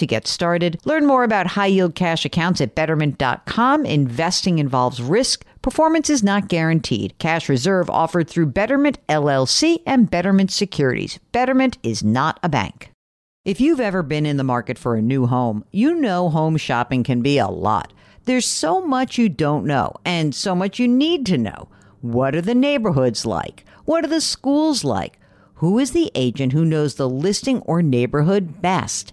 to get started. Learn more about high yield cash accounts at betterment.com. Investing involves risk. Performance is not guaranteed. Cash reserve offered through Betterment LLC and Betterment Securities. Betterment is not a bank. If you've ever been in the market for a new home, you know home shopping can be a lot. There's so much you don't know and so much you need to know. What are the neighborhoods like? What are the schools like? Who is the agent who knows the listing or neighborhood best?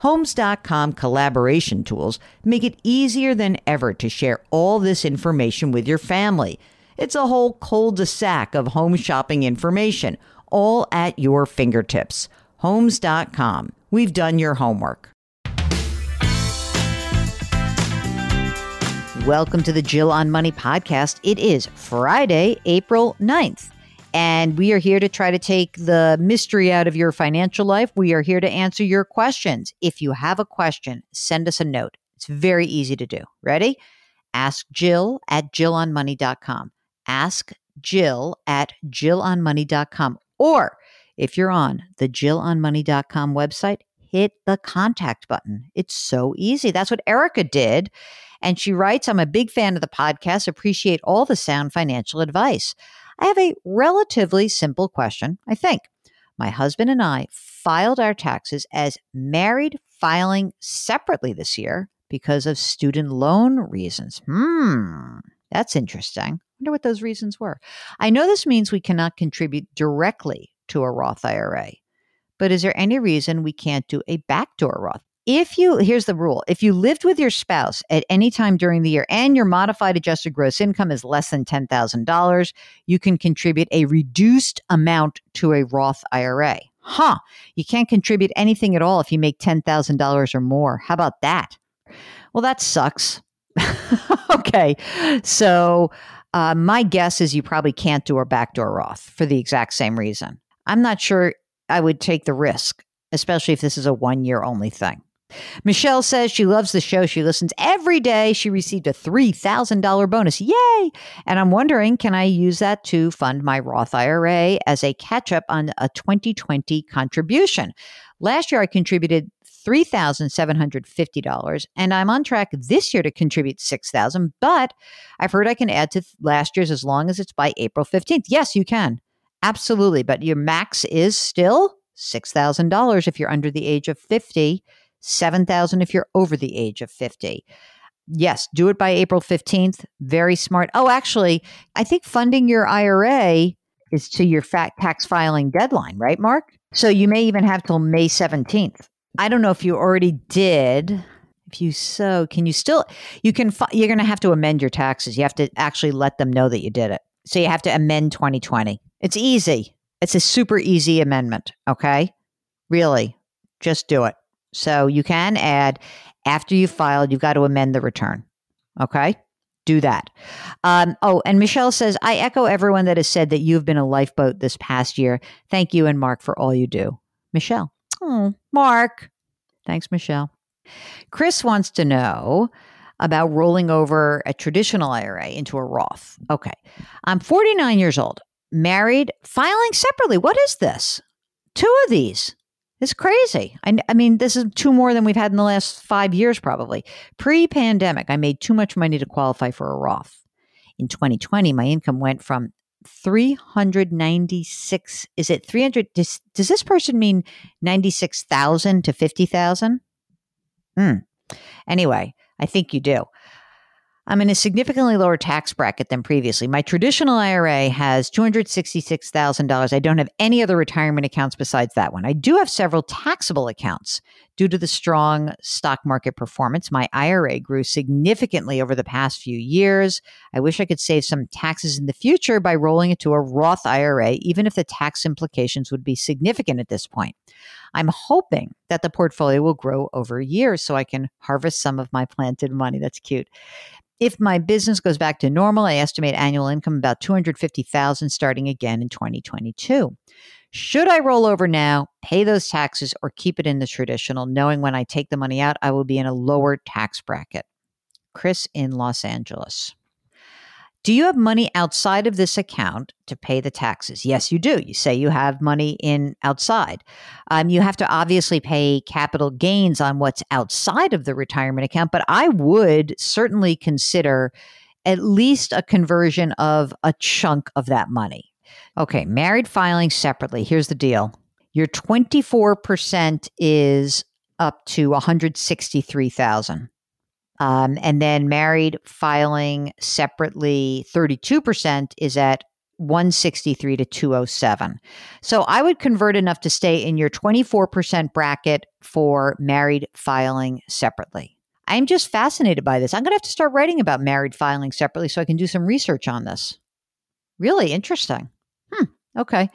Homes.com collaboration tools make it easier than ever to share all this information with your family. It's a whole cul de sac of home shopping information, all at your fingertips. Homes.com. We've done your homework. Welcome to the Jill on Money podcast. It is Friday, April 9th. And we are here to try to take the mystery out of your financial life. We are here to answer your questions. If you have a question, send us a note. It's very easy to do. Ready? Ask Jill at jillonmoney.com. Ask Jill at jillonmoney.com. Or if you're on the jillonmoney.com website, hit the contact button. It's so easy. That's what Erica did. And she writes, I'm a big fan of the podcast, appreciate all the sound financial advice. I have a relatively simple question, I think. My husband and I filed our taxes as married filing separately this year because of student loan reasons. Hmm, that's interesting. I wonder what those reasons were. I know this means we cannot contribute directly to a Roth IRA, but is there any reason we can't do a backdoor Roth? If you here's the rule. If you lived with your spouse at any time during the year and your modified adjusted gross income is less than $10,000 you can contribute a reduced amount to a Roth IRA huh. You can't contribute anything at all if you make $10,000 or more. How about that? Well that sucks. Okay. So uh, my guess is you probably can't do a backdoor Roth for the exact same reason. I'm not sure I would take the risk especially if this is a one year only thing Michelle says she loves the show. She listens every day. She received a $3,000 bonus. Yay! And I'm wondering can I use that to fund my Roth IRA as a catch up on a 2020 contribution? Last year, I contributed $3,750 and I'm on track this year to contribute 6,000, but I've heard I can add to last year's as long as it's by April 15th. Yes, you can. Absolutely, but your max is still $6,000 if you're under the age of 50 7,000 if you're over the age of 50. Yes, do it by April 15th. Very smart. Oh, actually, I think funding your IRA is to your fat tax filing deadline, right, Mark? So you may even have till May 17th. I don't know if you already did. If you so, can you still you can you're going to have to amend your taxes. You have to actually let them know that you did it. So you have to amend 2020. It's easy. It's a super easy amendment, okay? Really. Just do it. So you can add after you filed, you've got to amend the return. Okay. Do that. Um, oh, and Michelle says, I echo everyone that has said that you've been a lifeboat this past year. Thank you and Mark for all you do. Michelle. Oh, Mark. Thanks, Michelle. Chris wants to know about rolling over a traditional IRA into a Roth. Okay. I'm 49 years old, married, filing separately. What is this? Two of these. It's crazy. I, I mean, this is two more than we've had in the last five years, probably. Pre pandemic, I made too much money to qualify for a Roth. In 2020, my income went from 396 is it 300 does, does this person mean 96,000 to 50,000? Hmm. Anyway, I think you do. I'm in a significantly lower tax bracket than previously. My traditional IRA has $266,000. I don't have any other retirement accounts besides that one. I do have several taxable accounts. Due to the strong stock market performance, my IRA grew significantly over the past few years. I wish I could save some taxes in the future by rolling it to a Roth IRA, even if the tax implications would be significant at this point. I'm hoping that the portfolio will grow over years so I can harvest some of my planted money. That's cute. If my business goes back to normal, I estimate annual income about 250,000 starting again in 2022. Should I roll over now, pay those taxes or keep it in the traditional knowing when I take the money out I will be in a lower tax bracket? Chris in Los Angeles. Do you have money outside of this account to pay the taxes? Yes, you do. You say you have money in outside. Um, you have to obviously pay capital gains on what's outside of the retirement account, but I would certainly consider at least a conversion of a chunk of that money. Okay, married filing separately. Here's the deal. Your 24% is up to 163,000. Um, and then married filing separately, 32% is at 163 to 207. So I would convert enough to stay in your 24% bracket for married filing separately. I'm just fascinated by this. I'm going to have to start writing about married filing separately so I can do some research on this. Really interesting. Okay.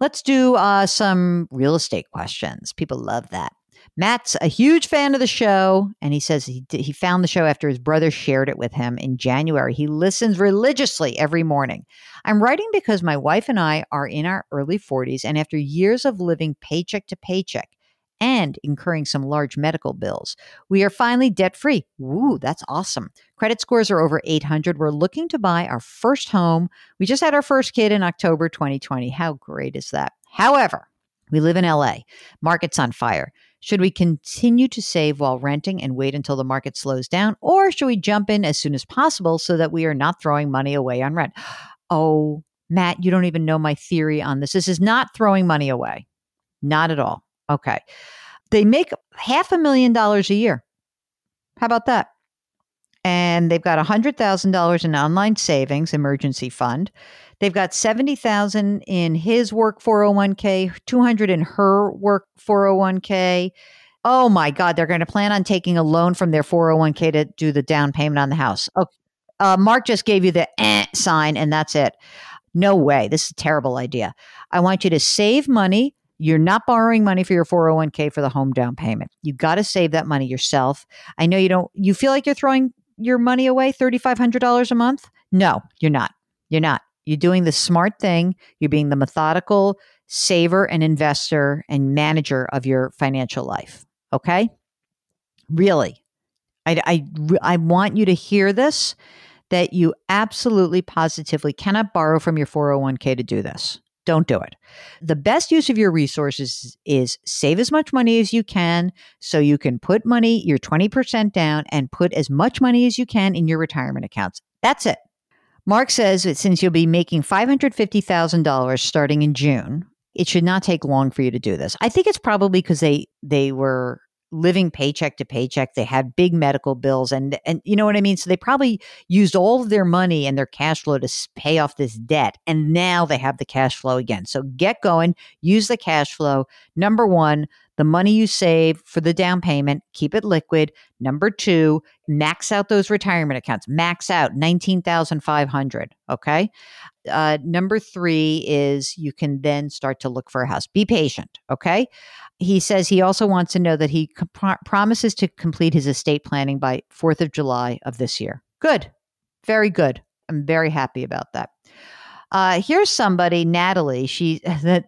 Let's do uh, some real estate questions. People love that. Matt's a huge fan of the show, and he says he, he found the show after his brother shared it with him in January. He listens religiously every morning. I'm writing because my wife and I are in our early 40s, and after years of living paycheck to paycheck and incurring some large medical bills, we are finally debt free. Woo, that's awesome. Credit scores are over 800. We're looking to buy our first home. We just had our first kid in October 2020. How great is that? However, we live in LA. Market's on fire. Should we continue to save while renting and wait until the market slows down? Or should we jump in as soon as possible so that we are not throwing money away on rent? Oh, Matt, you don't even know my theory on this. This is not throwing money away. Not at all. Okay. They make half a million dollars a year. How about that? And they've got $100,000 in online savings emergency fund. They've got 70,000 in his work 401k, 200 in her work 401k. Oh my God, they're going to plan on taking a loan from their 401k to do the down payment on the house. Okay. Uh, Mark just gave you the eh sign, and that's it. No way. This is a terrible idea. I want you to save money. You're not borrowing money for your 401k for the home down payment. You got to save that money yourself. I know you don't, you feel like you're throwing your money away, $3,500 a month? No, you're not. You're not. You're doing the smart thing. You're being the methodical saver and investor and manager of your financial life. Okay? Really. I, I, I want you to hear this that you absolutely positively cannot borrow from your 401k to do this. Don't do it. The best use of your resources is save as much money as you can so you can put money, your 20% down, and put as much money as you can in your retirement accounts. That's it. Mark says that since you'll be making $550,000 starting in June, it should not take long for you to do this. I think it's probably because they they were living paycheck to paycheck. They had big medical bills and and you know what I mean? So they probably used all of their money and their cash flow to pay off this debt and now they have the cash flow again. So get going, use the cash flow. Number 1, the money you save for the down payment, keep it liquid. Number two, max out those retirement accounts. Max out 19,500. Okay. Uh, number three is you can then start to look for a house. Be patient. Okay. He says he also wants to know that he comp- promises to complete his estate planning by 4th of July of this year. Good. Very good. I'm very happy about that. Uh, here's somebody, Natalie. She that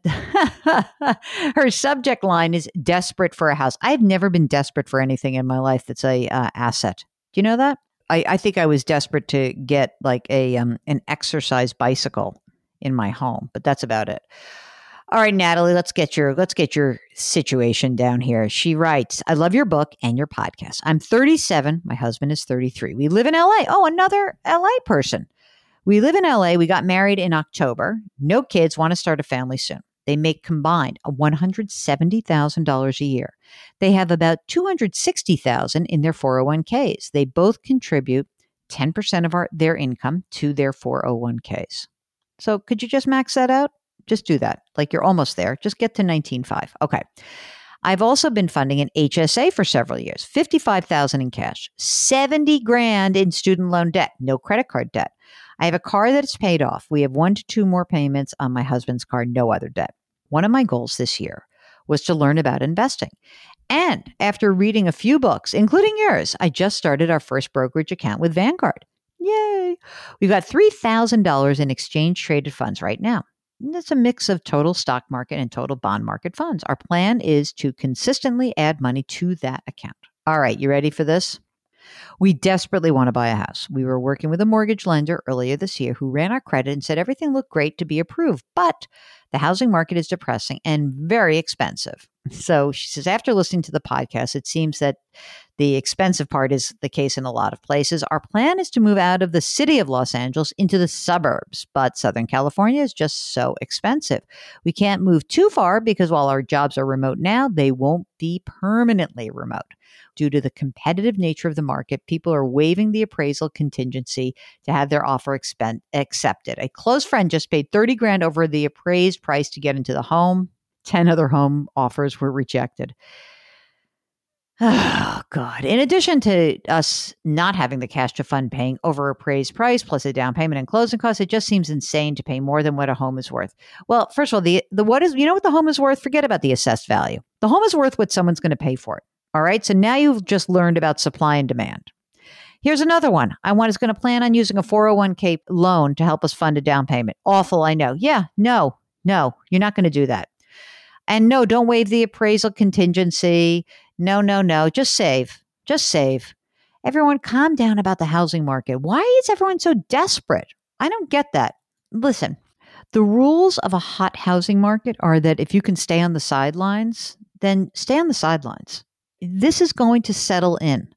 her subject line is desperate for a house. I've never been desperate for anything in my life that's a uh, asset. Do you know that? I, I think I was desperate to get like a um, an exercise bicycle in my home, but that's about it. All right, Natalie, let's get your let's get your situation down here. She writes, "I love your book and your podcast. I'm 37, my husband is 33. We live in LA. Oh, another LA person. We live in LA. We got married in October. No kids, want to start a family soon. They make combined uh, $170,000 a year. They have about 260,000 in their 401ks. They both contribute 10% of our, their income to their 401ks. So could you just max that out? Just do that. Like you're almost there. Just get to 19.5. Okay. I've also been funding an HSA for several years. 55,000 in cash, 70 grand in student loan debt, no credit card debt. I have a car that's paid off. We have one to two more payments on my husband's car, no other debt. One of my goals this year was to learn about investing. And after reading a few books, including yours, I just started our first brokerage account with Vanguard. Yay! We've got $3,000 in exchange traded funds right now. That's a mix of total stock market and total bond market funds. Our plan is to consistently add money to that account. All right, you ready for this? We desperately want to buy a house. We were working with a mortgage lender earlier this year who ran our credit and said everything looked great to be approved, but the housing market is depressing and very expensive. So she says, after listening to the podcast, it seems that the expensive part is the case in a lot of places. Our plan is to move out of the city of Los Angeles into the suburbs, but Southern California is just so expensive. We can't move too far because while our jobs are remote now, they won't be permanently remote. Due to the competitive nature of the market, people are waiving the appraisal contingency to have their offer expen- accepted. A close friend just paid 30 grand over the appraised price to get into the home. 10 other home offers were rejected. Oh, God. In addition to us not having the cash to fund paying over appraised price plus a down payment and closing costs, it just seems insane to pay more than what a home is worth. Well, first of all, the, the what is, you know what the home is worth? Forget about the assessed value. The home is worth what someone's going to pay for it. All right. So now you've just learned about supply and demand. Here's another one. I want is going to plan on using a 401k loan to help us fund a down payment. Awful, I know. Yeah, no, no, you're not going to do that. And no, don't waive the appraisal contingency. No, no, no. Just save. Just save. Everyone, calm down about the housing market. Why is everyone so desperate? I don't get that. Listen, the rules of a hot housing market are that if you can stay on the sidelines, then stay on the sidelines. This is going to settle in.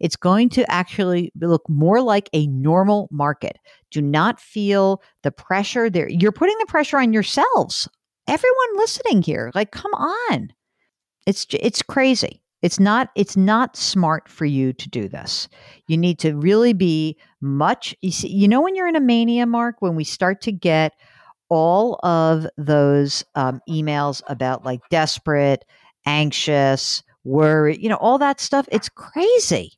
It's going to actually look more like a normal market. Do not feel the pressure there. You're putting the pressure on yourselves everyone listening here, like, come on. It's it's crazy. It's not it's not smart for you to do this. You need to really be much you, see, you know when you're in a mania mark when we start to get all of those um, emails about like desperate, anxious, worried, you know, all that stuff, it's crazy.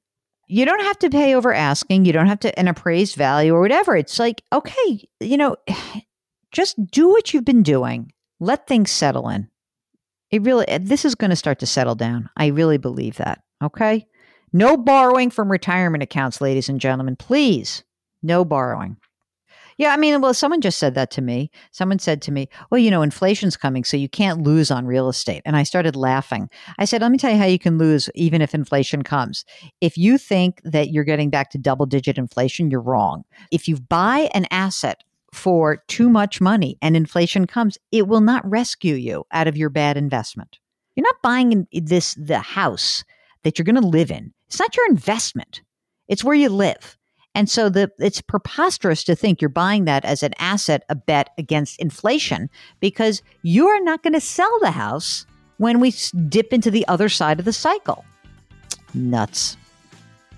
You don't have to pay over asking, you don't have to an appraised value or whatever. It's like, okay, you know, just do what you've been doing let things settle in. It really, eh, this is going to start to settle down. I really believe that. Okay. No borrowing from retirement accounts, ladies and gentlemen. Please, no borrowing. Yeah, I mean, well, someone just said that to me. Someone said to me, well, you know, inflation's coming, so you can't lose on real estate. And I started laughing. I said, let me tell you how you can lose even if inflation comes. If you think that you're getting back to double digit inflation, you're wrong. If you buy an asset for too much money and inflation comes, it will not rescue you out of your bad investment. You're not buying this the house that you're going to live in. It's not your investment. It's where you live. And so the it's preposterous to think you're buying that as an asset, a bet against inflation, because you're not going to sell the house when we dip into the other side of the cycle. Nuts.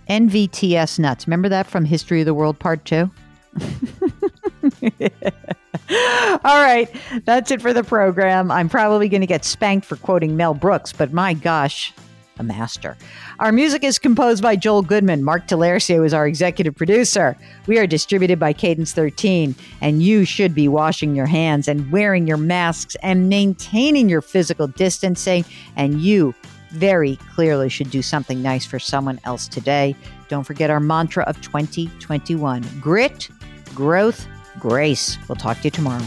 NVTS nuts. Remember that from History of the World Part 2? All right, that's it for the program. I'm probably going to get spanked for quoting Mel Brooks, but my gosh, a master. Our music is composed by Joel Goodman. Mark Talercio is our executive producer. We are distributed by Cadence 13, and you should be washing your hands and wearing your masks and maintaining your physical distancing. And you very clearly should do something nice for someone else today. Don't forget our mantra of 2021 grit, growth, grace. We'll talk to you tomorrow.